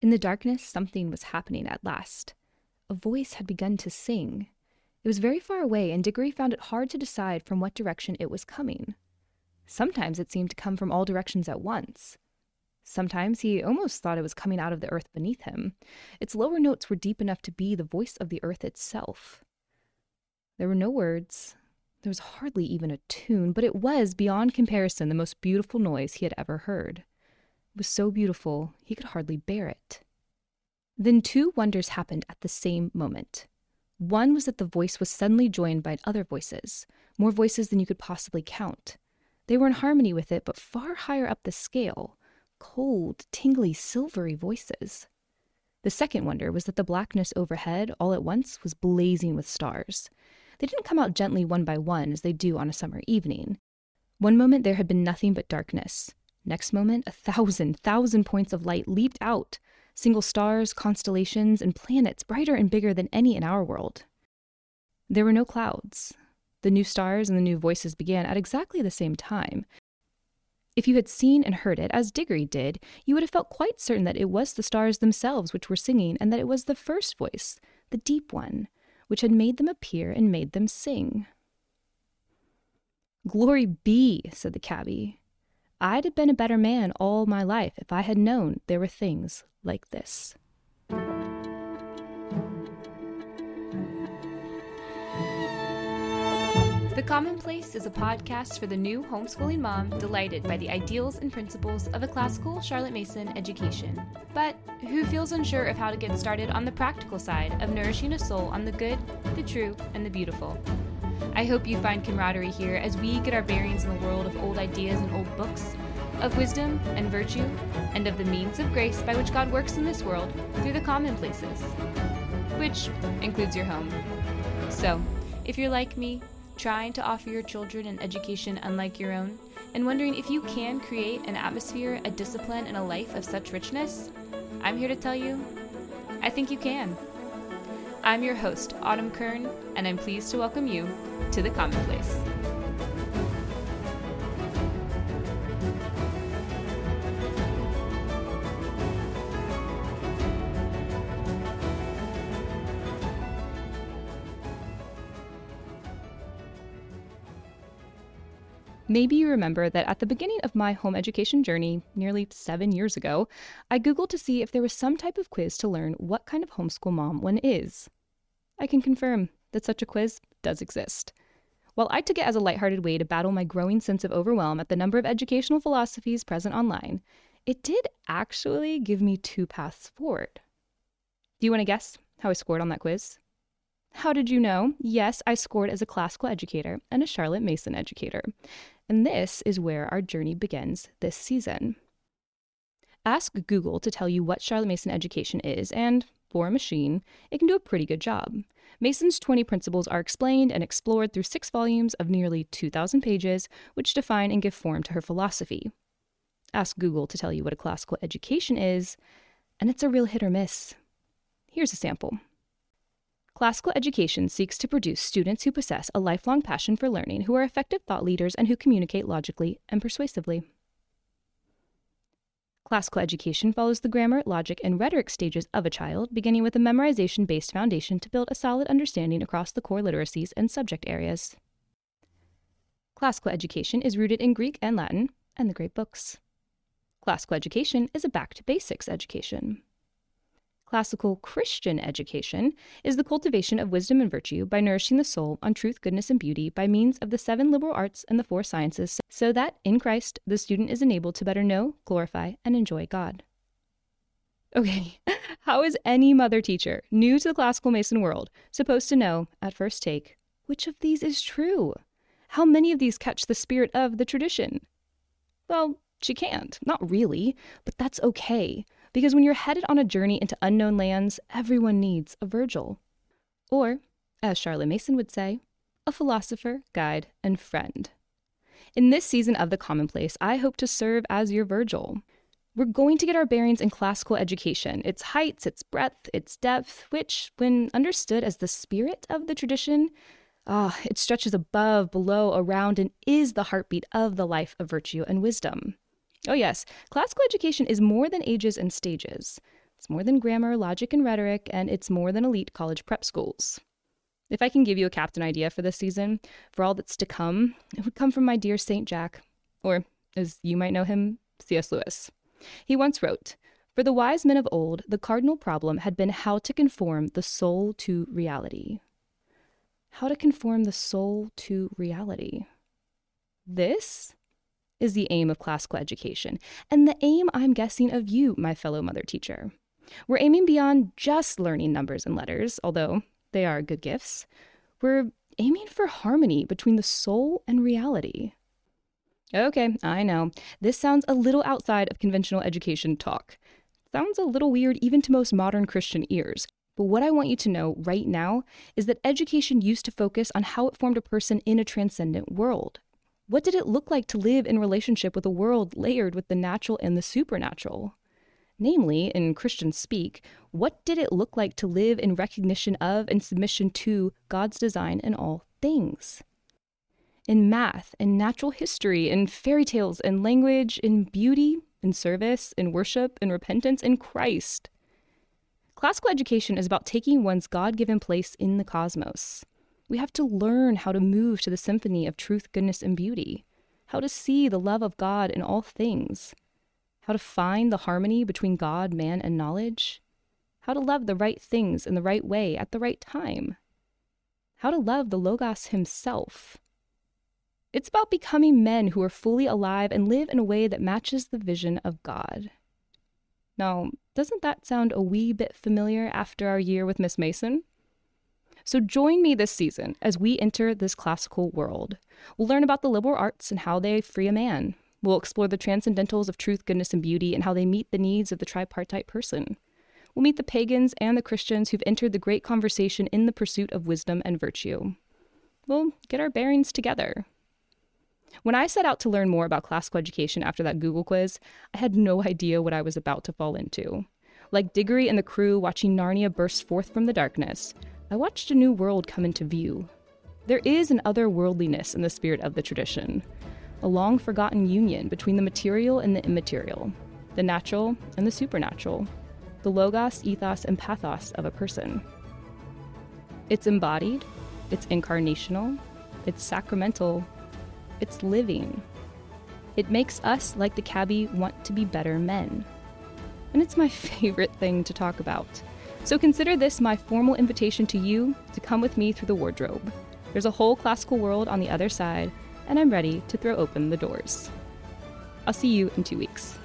In the darkness, something was happening at last. A voice had begun to sing. It was very far away, and Diggory found it hard to decide from what direction it was coming. Sometimes it seemed to come from all directions at once. Sometimes he almost thought it was coming out of the earth beneath him. Its lower notes were deep enough to be the voice of the earth itself. There were no words. There was hardly even a tune, but it was, beyond comparison, the most beautiful noise he had ever heard. Was so beautiful, he could hardly bear it. Then two wonders happened at the same moment. One was that the voice was suddenly joined by other voices, more voices than you could possibly count. They were in harmony with it, but far higher up the scale cold, tingly, silvery voices. The second wonder was that the blackness overhead, all at once, was blazing with stars. They didn't come out gently one by one as they do on a summer evening. One moment there had been nothing but darkness. Next moment, a thousand, thousand points of light leaped out single stars, constellations, and planets brighter and bigger than any in our world. There were no clouds. The new stars and the new voices began at exactly the same time. If you had seen and heard it, as Diggory did, you would have felt quite certain that it was the stars themselves which were singing, and that it was the first voice, the deep one, which had made them appear and made them sing. Glory be, said the cabby. I'd have been a better man all my life if I had known there were things like this. The Commonplace is a podcast for the new homeschooling mom delighted by the ideals and principles of a classical Charlotte Mason education, but who feels unsure of how to get started on the practical side of nourishing a soul on the good, the true, and the beautiful. I hope you find camaraderie here as we get our bearings in the world of old ideas and old books, of wisdom and virtue, and of the means of grace by which God works in this world through the commonplaces, which includes your home. So, if you're like me, trying to offer your children an education unlike your own, and wondering if you can create an atmosphere, a discipline, and a life of such richness, I'm here to tell you I think you can. I'm your host, Autumn Kern, and I'm pleased to welcome you to the Commonplace. Maybe you remember that at the beginning of my home education journey, nearly seven years ago, I Googled to see if there was some type of quiz to learn what kind of homeschool mom one is. I can confirm that such a quiz does exist. While I took it as a lighthearted way to battle my growing sense of overwhelm at the number of educational philosophies present online, it did actually give me two paths forward. Do you want to guess how I scored on that quiz? How did you know? Yes, I scored as a classical educator and a Charlotte Mason educator. And this is where our journey begins this season. Ask Google to tell you what Charlotte Mason education is, and for a machine, it can do a pretty good job. Mason's 20 principles are explained and explored through six volumes of nearly 2,000 pages, which define and give form to her philosophy. Ask Google to tell you what a classical education is, and it's a real hit or miss. Here's a sample. Classical education seeks to produce students who possess a lifelong passion for learning, who are effective thought leaders, and who communicate logically and persuasively. Classical education follows the grammar, logic, and rhetoric stages of a child, beginning with a memorization based foundation to build a solid understanding across the core literacies and subject areas. Classical education is rooted in Greek and Latin and the great books. Classical education is a back to basics education. Classical Christian education is the cultivation of wisdom and virtue by nourishing the soul on truth, goodness, and beauty by means of the seven liberal arts and the four sciences, so that in Christ the student is enabled to better know, glorify, and enjoy God. Okay, how is any mother teacher new to the classical Mason world supposed to know, at first take, which of these is true? How many of these catch the spirit of the tradition? Well, she can't, not really, but that's okay because when you're headed on a journey into unknown lands, everyone needs a Virgil. Or, as Charlotte Mason would say, a philosopher, guide, and friend. In this season of The Commonplace, I hope to serve as your Virgil. We're going to get our bearings in classical education, its heights, its breadth, its depth, which, when understood as the spirit of the tradition, ah, it stretches above, below, around, and is the heartbeat of the life of virtue and wisdom. Oh, yes, classical education is more than ages and stages. It's more than grammar, logic, and rhetoric, and it's more than elite college prep schools. If I can give you a captain idea for this season, for all that's to come, it would come from my dear St. Jack, or as you might know him, C.S. Lewis. He once wrote, For the wise men of old, the cardinal problem had been how to conform the soul to reality. How to conform the soul to reality. This is the aim of classical education, and the aim, I'm guessing, of you, my fellow mother teacher. We're aiming beyond just learning numbers and letters, although they are good gifts. We're aiming for harmony between the soul and reality. Okay, I know. This sounds a little outside of conventional education talk. Sounds a little weird even to most modern Christian ears. But what I want you to know right now is that education used to focus on how it formed a person in a transcendent world. What did it look like to live in relationship with a world layered with the natural and the supernatural? Namely, in Christian speak, what did it look like to live in recognition of and submission to God's design in all things? In math, in natural history, in fairy tales, in language, in beauty, in service, in worship, in repentance, in Christ. Classical education is about taking one's God given place in the cosmos. We have to learn how to move to the symphony of truth, goodness, and beauty, how to see the love of God in all things how to find the harmony between God, man, and knowledge, how to love the right things in the right way at the right time, how to love the Logos himself. It's about becoming men who are fully alive and live in a way that matches the vision of God. Now, doesn't that sound a wee bit familiar after our year with Miss Mason? So join me this season as we enter this classical world. We'll learn about the liberal arts and how they free a man, We'll explore the transcendentals of truth, goodness, and beauty and how they meet the needs of the tripartite person. We'll meet the pagans and the Christians who've entered the great conversation in the pursuit of wisdom and virtue. We'll get our bearings together. When I set out to learn more about classical education after that Google quiz, I had no idea what I was about to fall into. Like Diggory and the crew watching Narnia burst forth from the darkness, I watched a new world come into view. There is an otherworldliness in the spirit of the tradition, a long forgotten union between the material and the immaterial, the natural and the supernatural, the logos, ethos, and pathos of a person. It's embodied, it's incarnational, it's sacramental, it's living. It makes us, like the cabbie, want to be better men. And it's my favorite thing to talk about. So consider this my formal invitation to you to come with me through the wardrobe. There's a whole classical world on the other side and I'm ready to throw open the doors. I'll see you in two weeks.